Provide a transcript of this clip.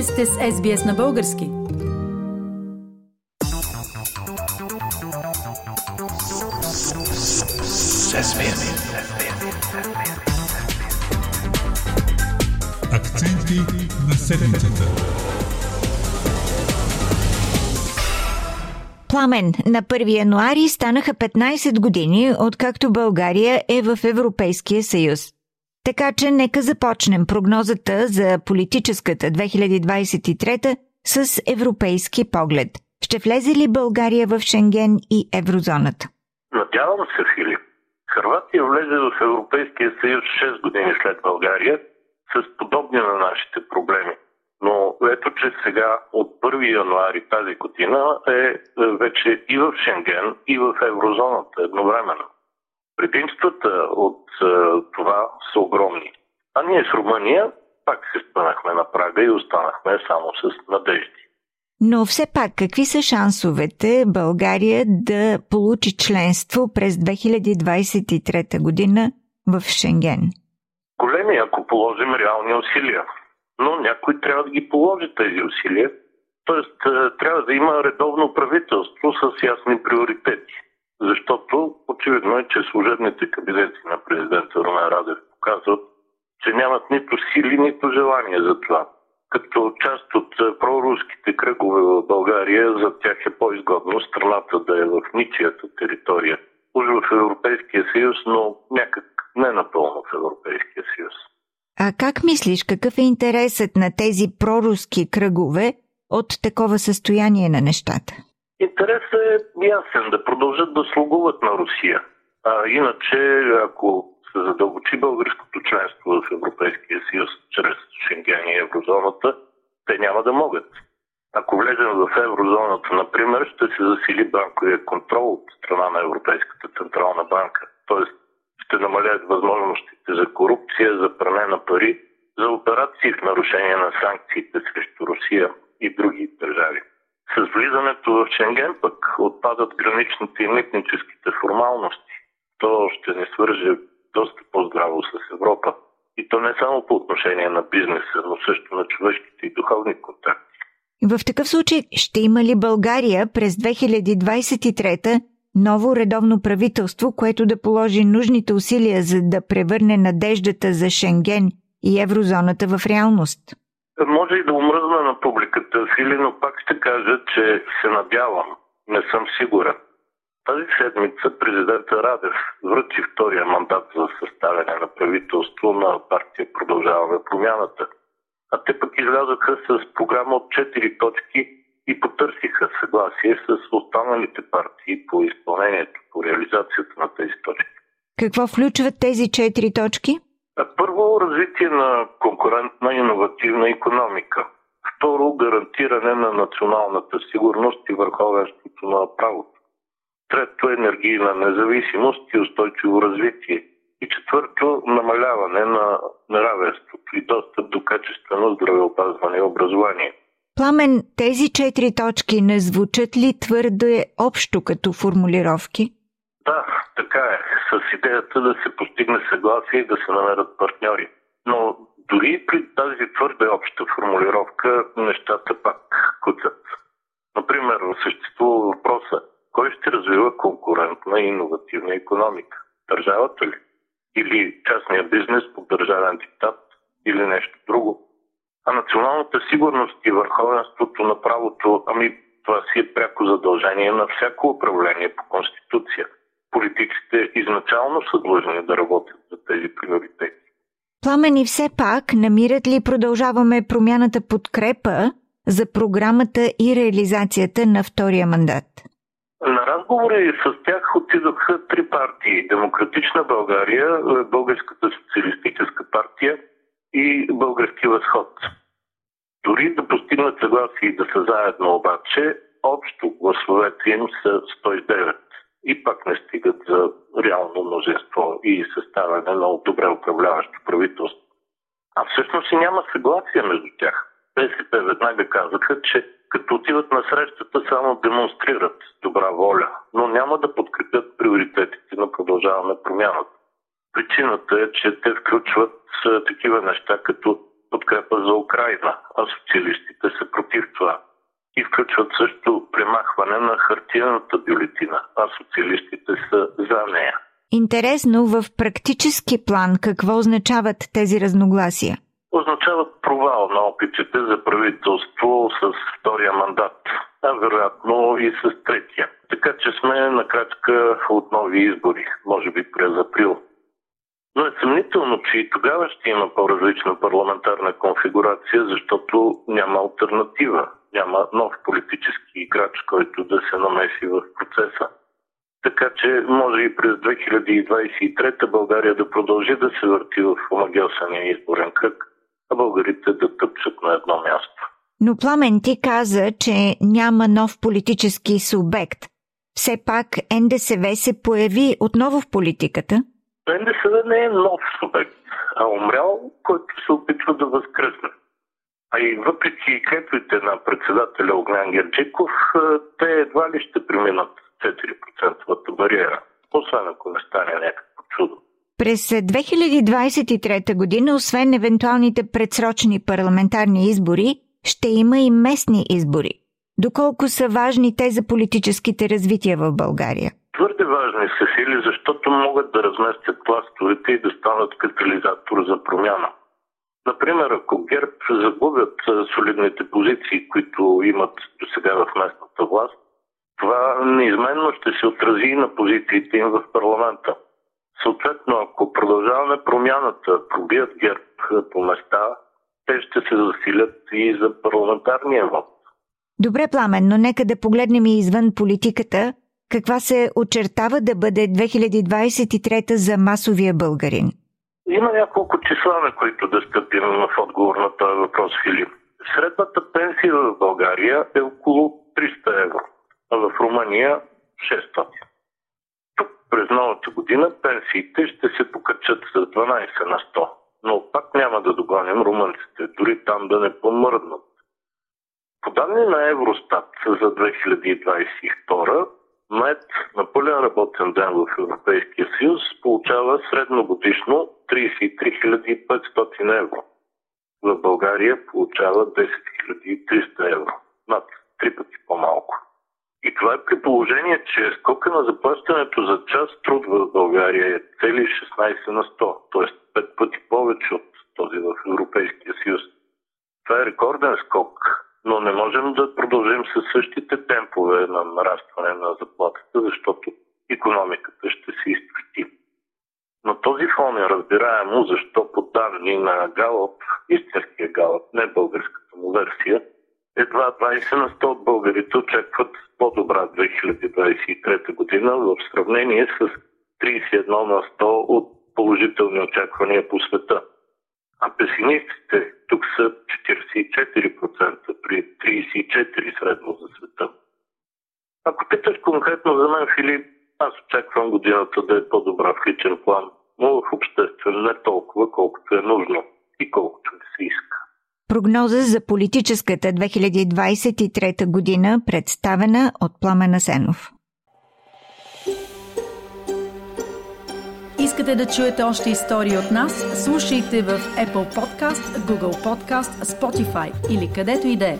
Вие сте с SBS на български. Акценти на седмицата. Пламен, на 1 януари станаха 15 години, откакто България е в Европейския съюз. Така че нека започнем прогнозата за политическата 2023 с европейски поглед. Ще влезе ли България в Шенген и еврозоната? Надявам се, Филип. Хрватия влезе в Европейския съюз 6 години след България с подобни на нашите проблеми. Но ето, че сега от 1 януари тази година е, е вече и в Шенген, и в еврозоната едновременно. Предимствата от това са огромни. А ние с Румъния пак се спънахме на прага и останахме само с надежди. Но все пак, какви са шансовете България да получи членство през 2023 година в Шенген? Големи, ако положим реални усилия. Но някой трябва да ги положи тези усилия. Тоест, трябва да има редовно правителство с ясни приоритети. Е, че служебните кабинети на президента Румен Радев показват, че нямат нито сили, нито желание за това като част от е, проруските кръгове в България, за тях е по-изгодно страната да е в ничията територия. Уж в Европейския съюз, но някак не напълно в Европейския съюз. А как мислиш, какъв е интересът на тези проруски кръгове от такова състояние на нещата? Интересът е ясен да продължат да слугуват на Русия. А иначе, ако се задълбочи българското членство в Европейския съюз чрез Шенген и еврозоната, те няма да могат. Ако влезем в еврозоната, например, ще се засили банковия контрол от страна на Европейската централна банка. Тоест ще намалят възможностите за корупция, за пране на пари, за операции в нарушение на санкциите срещу Русия и други държави. С влизането в Шенген пък отпадат граничните и митническите формалности. То ще ни свърже доста по-здраво с Европа. И то не само по отношение на бизнеса, но също на човешките и духовни контакти. В такъв случай ще има ли България през 2023 ново редовно правителство, което да положи нужните усилия за да превърне надеждата за Шенген и еврозоната в реалност? Може и да умръзна на публиката, Фили, но пак ще кажа, че се надявам. Не съм сигурен. Тази седмица президента Радев връчи втория мандат за съставяне на правителство на партия Продължаваме промяната. А те пък излязоха с програма от 4 точки и потърсиха съгласие с останалите партии по изпълнението, по реализацията на тези точки. Какво включват тези четири точки? Първо, развитие на конкурентна иновативна економика. Второ, гарантиране на националната сигурност и върховенството на правото. Трето – енергийна независимост и устойчиво развитие. И четвърто – намаляване на неравенството и достъп до качествено здравеопазване и образование. Пламен, тези четири точки не звучат ли твърде общо като формулировки? Да, така е. С идеята да се постигне съгласие и да се намерят партньори. Но дори при тази твърде обща формулировка нещата пак куцат. Например, съществува въпроса кой ще развива конкурентна и иновативна економика? Държавата ли? Или частния бизнес по държавен диктат? Или нещо друго? А националната сигурност и върховенството на правото, ами това си е пряко задължение на всяко управление по Конституция. Политиците изначално са длъжни да работят за тези приоритети. Пламени все пак намират ли продължаваме промяната подкрепа за програмата и реализацията на втория мандат? На разговори с тях отидоха три партии. Демократична България, Българската социалистическа партия и Български възход. Дори да постигнат съгласие и да са заедно обаче, общо гласовете им са 109 и пак не стигат за реално мнозинство и съставяне на добре управляващо правителство. А всъщност и няма съгласие между тях. БСП веднага казаха, че като отиват на срещата, само демонстрират добра воля, но няма да подкрепят приоритетите на продължаване промяната. Причината е, че те включват такива неща като подкрепа за Украина, а социалистите са против това. И включват също премахване на хартияната бюлетина, а социалистите са за нея. Интересно в практически план какво означават тези разногласия? Означават провал на опитите за правителство с втория мандат, а вероятно и с третия. Така че сме на крачка от нови избори, може би през април. Но е съмнително, че и тогава ще има по-различна парламентарна конфигурация, защото няма альтернатива. Няма нов политически играч, който да се намеси в процеса. Така че може и през 2023 България да продължи да се върти в омагиосания изборен кръг, а българите да тъпчат на едно място. Но Пламен ти каза, че няма нов политически субект. Все пак НДСВ се появи отново в политиката – НДСВ не е нов субект, а умрял, който се опитва да възкръсне. А и въпреки клетвите на председателя Огнян Герджиков, те едва ли ще преминат 4% бариера, освен ако не стане някакво чудо. През 2023 година, освен евентуалните предсрочни парламентарни избори, ще има и местни избори. Доколко са важни те за политическите развития в България? Твърде важни са сили, защото могат да разместят пластовете и да станат катализатор за промяна. Например, ако ГЕРБ загубят солидните позиции, които имат до сега в местната власт, това неизменно ще се отрази и на позициите им в парламента. Съответно, ако продължаваме промяната, пробият ГЕРБ по места, те ще се засилят и за парламентарния вод. Добре, Пламен, но нека да погледнем и извън политиката каква се очертава да бъде 2023 за масовия българин? Има няколко числа, на които да стъпим в отговор на този въпрос, Филип. Средната пенсия в България е около 300 евро, а в Румъния 600. През новата година пенсиите ще се покачат с 12 на 100, но пак няма да догоним румънците, дори там да не помръднат. По данни на Евростат за 2022 Мед на пълен работен ден в Европейския съюз получава средногодишно 33 500 евро. В България получава 10 300 евро. Над три пъти по-малко. Това е при положение, че скока на заплащането за час труд в България е цели 16 на 100, т.е. 5 пъти повече от този в Европейския съюз. Това е рекорден скок но не можем да продължим със същите темпове на нарастване на заплатата, защото економиката ще се изтощи. На този фон е разбираемо защо по данни на Галоп, истинския Галоп, не българската му версия, едва 20 на 100 от българите очакват по-добра 2023 година в сравнение с 31 на 100 от положителни очаквания по света. А песимистите тук са 44% при 34% средно за света. Ако питаш конкретно за мен, Филип, аз очаквам годината да е по-добра в личен план, но в обществен не толкова, колкото е нужно и колкото ми се иска. Прогноза за политическата 2023 година представена от Пламена Сенов. Искате да чуете още истории от нас? Слушайте в Apple Podcast, Google Podcast, Spotify или където и да е.